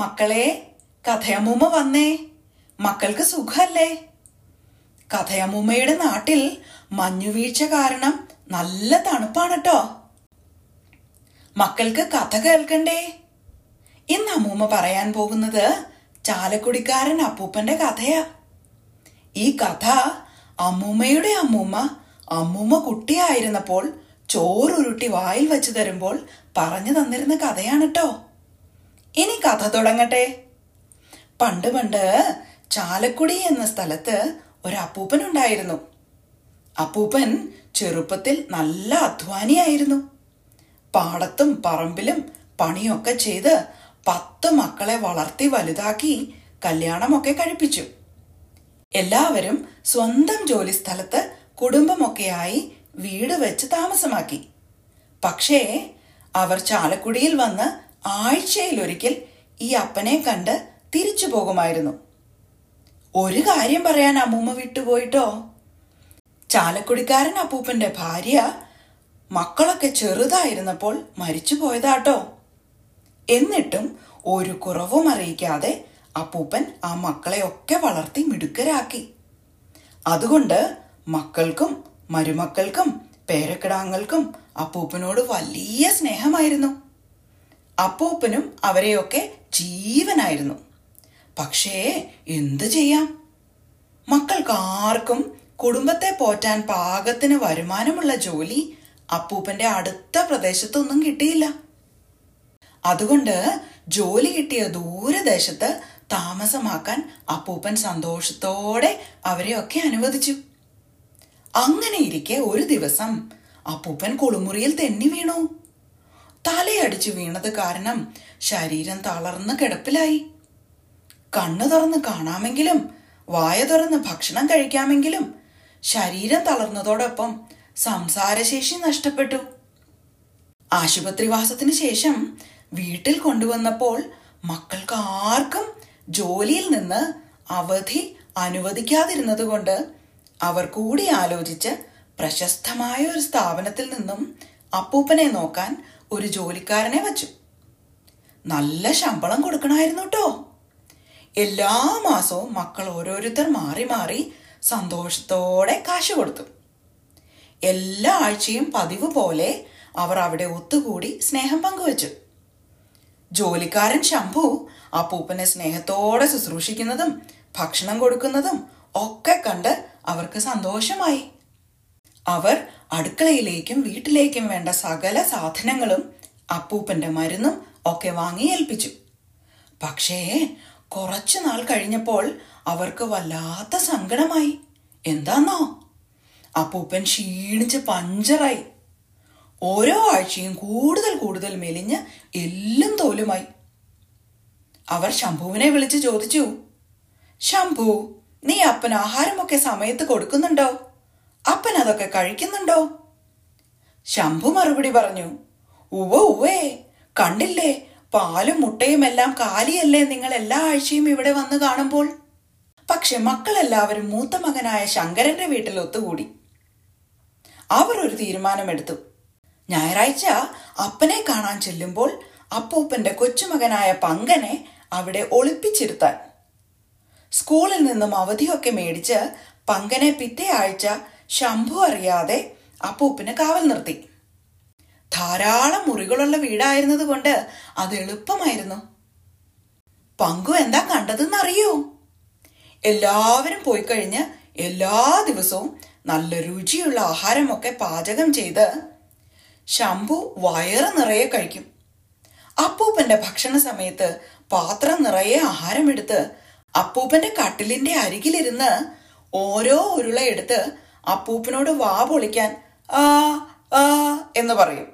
മക്കളെ കഥയമ്മൂമ്മ വന്നേ. മക്കൾക്ക് സുഖല്ലേ? കഥയമ്മൂമ്മയുടെ നാട്ടിൽ മഞ്ഞുവീഴ്ച കാരണം നല്ല തണുപ്പാണ് കേട്ടോ മക്കൾക്ക് കഥ കേൾക്കണ്ടേ? ഇന്ന് അമ്മൂമ്മ പറയാൻ പോകുന്നത് ചാലക്കുടിക്കാരൻ അപ്പൂപ്പന്റെ കഥയാ. ഈ കഥ അമ്മൂമ്മയുടെ അമ്മൂമ്മ അമ്മൂമ്മ കുട്ടിയായിരുന്നപ്പോൾ ചോറുരുട്ടി വായിൽ വെച്ച് തരുമ്പോൾ പറഞ്ഞു തന്നിരുന്ന കഥയാണ് കേട്ടോ ഇനി കഥ തുടങ്ങട്ടെ. പണ്ട് പണ്ട് ചാലക്കുടി എന്ന സ്ഥലത്ത് ഒരു അപ്പൂപ്പൻ ഉണ്ടായിരുന്നു. അപ്പൂപ്പൻ ചെറുപ്പത്തിൽ നല്ല അധ്വാനിയായിരുന്നു. പാടത്തും പറമ്പിലും പണിയൊക്കെ ചെയ്ത് പത്ത് മക്കളെ വളർത്തി വലുതാക്കി കല്യാണമൊക്കെ കഴിപ്പിച്ചു. എല്ലാവരും സ്വന്തം ജോലി സ്ഥലത്ത് കുടുംബമൊക്കെയായി വീട് വെച്ച് താമസമാക്കി. പക്ഷേ അവർ ചാലക്കുടിയിൽ വന്ന് ആഴ്ചയിലൊരിക്കൽ ഈ അപ്പനെ കണ്ട് തിരിച്ചു പോകുമായിരുന്നു. ഒരു കാര്യം പറയാൻ അമ്മൂമ്മ വിട്ടുപോയിട്ടോ? ചാലക്കുടിക്കാരൻ അപ്പൂപ്പന്റെ ഭാര്യ മക്കളൊക്കെ ചെറുതായിരുന്നപ്പോൾ മരിച്ചു പോയതാട്ടോ. എന്നിട്ടും ഒരു കുറവും അറിയിക്കാതെ അപ്പൂപ്പൻ ആ മക്കളെയൊക്കെ വളർത്തി മിടുക്കരാക്കി. അതുകൊണ്ട് മക്കൾക്കും മരുമക്കൾക്കും പേരക്കിടാങ്ങൾക്കും അപ്പൂപ്പനോട് വലിയ സ്നേഹമായിരുന്നു. അപ്പൂപ്പനും അവരെയൊക്കെ ജീവനായിരുന്നു. പക്ഷേ എന്തു ചെയ്യാം? മക്കൾക്ക് ആർക്കും കുടുംബത്തെ പോറ്റാൻ പാകത്തിന് വരുമാനമുള്ള ജോലി അപ്പൂപ്പന്റെ അടുത്ത പ്രദേശത്തൊന്നും കിട്ടിയില്ല. അതുകൊണ്ട് ജോലി കിട്ടിയ ദൂരദേശത്ത് താമസമാക്കാൻ അപ്പൂപ്പൻ സന്തോഷത്തോടെ അവരെയൊക്കെ അനുവദിച്ചു. അങ്ങനെ ഇരിക്കെ ഒരു ദിവസം അപ്പൂപ്പൻ കുളിമുറിയിൽ തെന്നി വീണു. തലയടിച്ചു വീണത് കാരണം ശരീരം തളർന്ന് കിടപ്പിലായി. കണ്ണു തുറന്ന് കാണാമെങ്കിലും വായ തുറന്ന് ഭക്ഷണം കഴിക്കാമെങ്കിലും ശരീരം തളർന്നതോടൊപ്പം സംസാരശേഷി നഷ്ടപ്പെട്ടു. ആശുപത്രിവാസത്തിന് ശേഷം വീട്ടിൽ കൊണ്ടുവന്നപ്പോൾ മക്കൾക്ക് ആർക്കും ജോലിയിൽ നിന്ന് അവധി അനുവദിക്കാതിരുന്നത് കൊണ്ട് അവർ കൂടി ആലോചിച്ച് പ്രശസ്തമായ ഒരു സ്ഥാപനത്തിൽ നിന്നും അപ്പൂപ്പനെ നോക്കാൻ ഒരു ജോലിക്കാരനെ വച്ചു. നല്ല ശമ്പളം കൊടുക്കണമായിരുന്നു കേട്ടോ എല്ലാ മാസവും മക്കൾ ഓരോരുത്തർ മാറി മാറി സന്തോഷത്തോടെ കാശ് കൊടുത്തു. എല്ലാ ആഴ്ചയും പതിവ് പോലെ അവർ അവിടെ ഒത്തുകൂടി സ്നേഹം പങ്കുവച്ചു. ജോലിക്കാരൻ ശംഭു അപ്പൂപ്പനെ സ്നേഹത്തോടെ ശുശ്രൂഷിക്കുന്നതും ഭക്ഷണം കൊടുക്കുന്നതും ഒക്കെ കണ്ട് അവർക്ക് സന്തോഷമായി. അവർ അടുക്കളയിലേക്കും വീട്ടിലേക്കും വേണ്ട സകല സാധനങ്ങളും അപ്പൂപ്പന്റെ മരുന്നും ഒക്കെ വാങ്ങി ഏൽപ്പിച്ചു. പക്ഷേ കുറച്ചു നാൾ കഴിഞ്ഞപ്പോൾ അവർക്ക് വല്ലാത്ത സങ്കടമായി. എന്താന്നോ? അപ്പൂപ്പൻ ക്ഷീണിച്ച് പഞ്ചറായി. ഓരോ ആഴ്ചയും കൂടുതൽ കൂടുതൽ മെലിഞ്ഞ് എല്ലും തോലുമായി. അവർ ശംഭുവിനെ വിളിച്ച് ചോദിച്ചു ശംഭു നീ അപ്പൻ ആഹാരമൊക്കെ സമയത്ത് കൊടുക്കുന്നുണ്ടോ? അപ്പൻ അതൊക്കെ കഴിക്കുന്നുണ്ടോ? ശംഭു മറുപടി പറഞ്ഞു ഉവ ഉവേ കണ്ടില്ലേ? പാലും മുട്ടയും എല്ലാം കാലിയല്ലേ നിങ്ങൾ എല്ലാ ആഴ്ചയും ഇവിടെ വന്ന് കാണുമ്പോൾ? പക്ഷെ മക്കളെല്ലാവരും മൂത്ത മകനായ ശങ്കരന്റെ വീട്ടിൽ ഒത്തുകൂടി. അവർ ഒരു തീരുമാനമെടുത്തു. ഞായറാഴ്ച അപ്പനെ കാണാൻ ചെല്ലുമ്പോൾ അപ്പൂപ്പന്റെ കൊച്ചുമകനായ പങ്കനെ അവിടെ ഒളിപ്പിച്ചിരുത്താൻ. സ്കൂളിൽ നിന്നും അവധിയൊക്കെ മേടിച്ച് പങ്കനെ പിറ്റേ ആഴ്ച ശംഭു അറിയാതെ അപ്പൂപ്പിന് കാവൽ നിർത്തി. ധാരാളം മുറികളുള്ള വീടായിരുന്നത് കൊണ്ട് അത് എളുപ്പമായിരുന്നു. പങ്കു എന്താ കണ്ടതെന്നറിയോ? എല്ലാവരും പോയി കഴിഞ്ഞ് എല്ലാ ദിവസവും നല്ല രുചിയുള്ള ആഹാരമൊക്കെ പാചകം ചെയ്ത് ശംഭു വയറ് നിറയെ കഴിക്കും. അപ്പൂപ്പന്റെ ഭക്ഷണ സമയത്ത് പാത്രം നിറയെ ആഹാരമെടുത്ത് അപ്പൂപ്പന്റെ കട്ടിലിന്റെ അരികിലിരുന്ന് ഓരോ ഉരുള എടുത്ത് അപ്പൂപ്പനോട് വാ പൊളിക്കാൻ ആ ആ എന്ന് പറയും.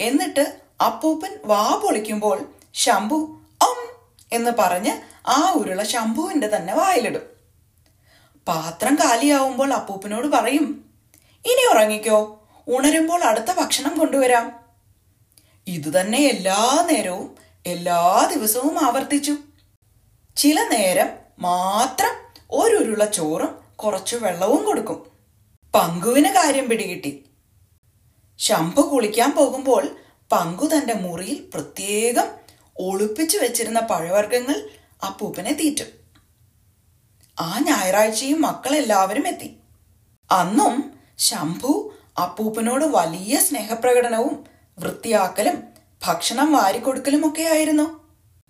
എന്നിട്ട് അപ്പൂപ്പൻ വാ പൊളിക്കുമ്പോൾ ശംഭു അം എന്ന് പറഞ്ഞ് ആ ഉരുള ശംഭുവിന്റെ തന്നെ വായിലിടും. പാത്രം കാലിയാവുമ്പോൾ അപ്പൂപ്പനോട് പറയും ഇനി ഉറങ്ങിക്കോ ഉണരുമ്പോൾ അടുത്ത ഭക്ഷണം കൊണ്ടുവരാം. ഇതുതന്നെ എല്ലാ നേരവും എല്ലാ ദിവസവും ആവർത്തിച്ചു. ചില നേരം മാത്രം ഒരുരുള ചോറും കുറച്ചു വെള്ളവും കൊടുക്കും. പങ്കുവിന് കാര്യം പിടികിട്ടി. ശംഭു കുളിക്കാൻ പോകുമ്പോൾ പങ്കു തന്റെ മുറിയിൽ പ്രത്യേകം ഒളിപ്പിച്ചു വെച്ചിരുന്ന പഴവർഗങ്ങൾ അപ്പൂപ്പനെ തീറ്റും. ആ ഞായറാഴ്ചയും മക്കളെല്ലാവരും എത്തി. അന്നും ശംഭു അപ്പൂപ്പനോട് വലിയ സ്നേഹപ്രകടനവും വൃത്തിയാക്കലും ഭക്ഷണം വാരിക്കൊടുക്കലും ഒക്കെ ആയിരുന്നു.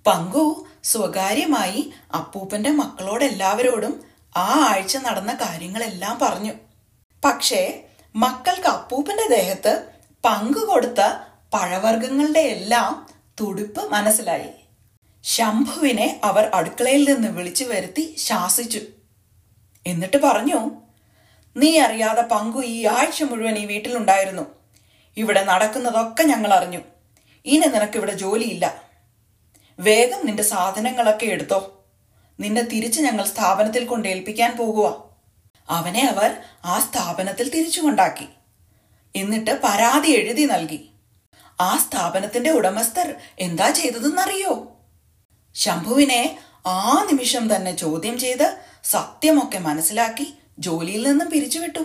പങ്കു സ്വകാര്യമായി അപ്പൂപ്പന്റെ മക്കളോടെല്ലാവരോടും ആ ആഴ്ച നടന്ന കാര്യങ്ങളെല്ലാം പറഞ്ഞു. പക്ഷേ മക്കൾക്ക് അപ്പൂപ്പന്റെ ദേഹത്ത് പങ്കുകൊടുത്ത പഴവർഗങ്ങളുടെ എല്ലാം തുടിപ്പ് മനസ്സിലായി. ശംഭുവിനെ അവർ അടുക്കളയിൽ നിന്ന് വിളിച്ചു വരുത്തി ശാസിച്ചു. എന്നിട്ട് പറഞ്ഞു നീ അറിയാതെ പങ്കു ഈ ആഴ്ച മുഴുവൻ ഈ വീട്ടിലുണ്ടായിരുന്നു. ഇവിടെ നടക്കുന്നതൊക്കെ ഞങ്ങൾ അറിഞ്ഞു. ഇനി നിനക്കിവിടെ ജോലിയില്ല. വേഗം നിന്റെ സാധനങ്ങളൊക്കെ എടുത്തോ. നിന്നെ തിരിച്ച് ഞങ്ങൾ സ്ഥാപനത്തിൽ കൊണ്ട് ഏൽപ്പിക്കാൻ പോകുക അവനെ അവർ ആ സ്ഥാപനത്തിൽ തിരിച്ചു കൊണ്ടാക്കി എന്നിട്ട് പരാതി എഴുതി നൽകി. ആ സ്ഥാപനത്തിന്റെ ഉടമസ്ഥർ എന്താ ചെയ്തതെന്നറിയോ? ശംഭുവിനെ ആ നിമിഷം തന്നെ ചോദ്യം ചെയ്ത് സത്യമൊക്കെ മനസ്സിലാക്കി ജോലിയിൽ നിന്നും പിരിച്ചുവിട്ടു.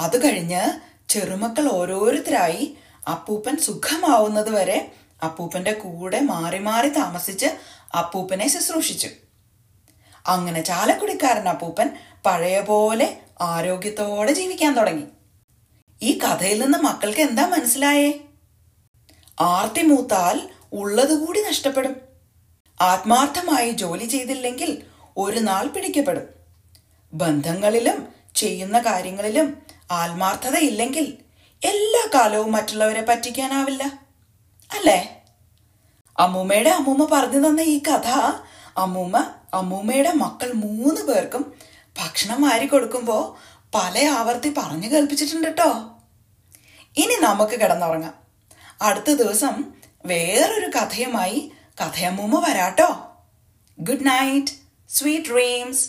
അത് കഴിഞ്ഞ് ചെറുമക്കൾ ഓരോരുത്തരായി അപ്പൂപ്പൻ സുഖമാവുന്നത് വരെ അപ്പൂപ്പന്റെ കൂടെ മാറി മാറി താമസിച്ച് അപ്പൂപ്പനെ ശുശ്രൂഷിച്ചു. അങ്ങനെ ചാലക്കുടിക്കാരൻ അപ്പൂപ്പൻ പഴയ പോലെ ആരോഗ്യത്തോടെ ജീവിക്കാൻ തുടങ്ങി. ഈ കഥയിൽ നിന്ന് മക്കൾക്ക് എന്താ മനസ്സിലായേ? ആർത്തി മൂത്താൽ ഉള്ളതുകൂടി നഷ്ടപ്പെടും. ആത്മാർത്ഥമായി ജോലി ചെയ്തില്ലെങ്കിൽ ഒരു നാൾ പിടിക്കപ്പെടും. ബന്ധങ്ങളിലും ചെയ്യുന്ന കാര്യങ്ങളിലും ആത്മാർത്ഥതയില്ലെങ്കിൽ എല്ലാ കാലവും മറ്റുള്ളവരെ പറ്റിക്കാനാവില്ല. അല്ലേ? അമ്മൂമ്മയുടെ അമ്മൂമ്മ പറഞ്ഞു തന്ന ഈ കഥ അമ്മൂമ്മ അമ്മൂമ്മയുടെ മക്കൾ മൂന്ന് പേർക്കും ഭക്ഷണം വാരി കൊടുക്കുമ്പോൾ പല ആവർത്തി പറഞ്ഞു കേൾപ്പിച്ചിട്ടുണ്ട് കേട്ടോ ഇനി നമുക്ക് കിടന്നുറങ്ങാം. അടുത്ത ദിവസം വേറൊരു കഥയുമായി കഥയമ്മൂമ്മ വരാട്ടോ. Good night sweet dreams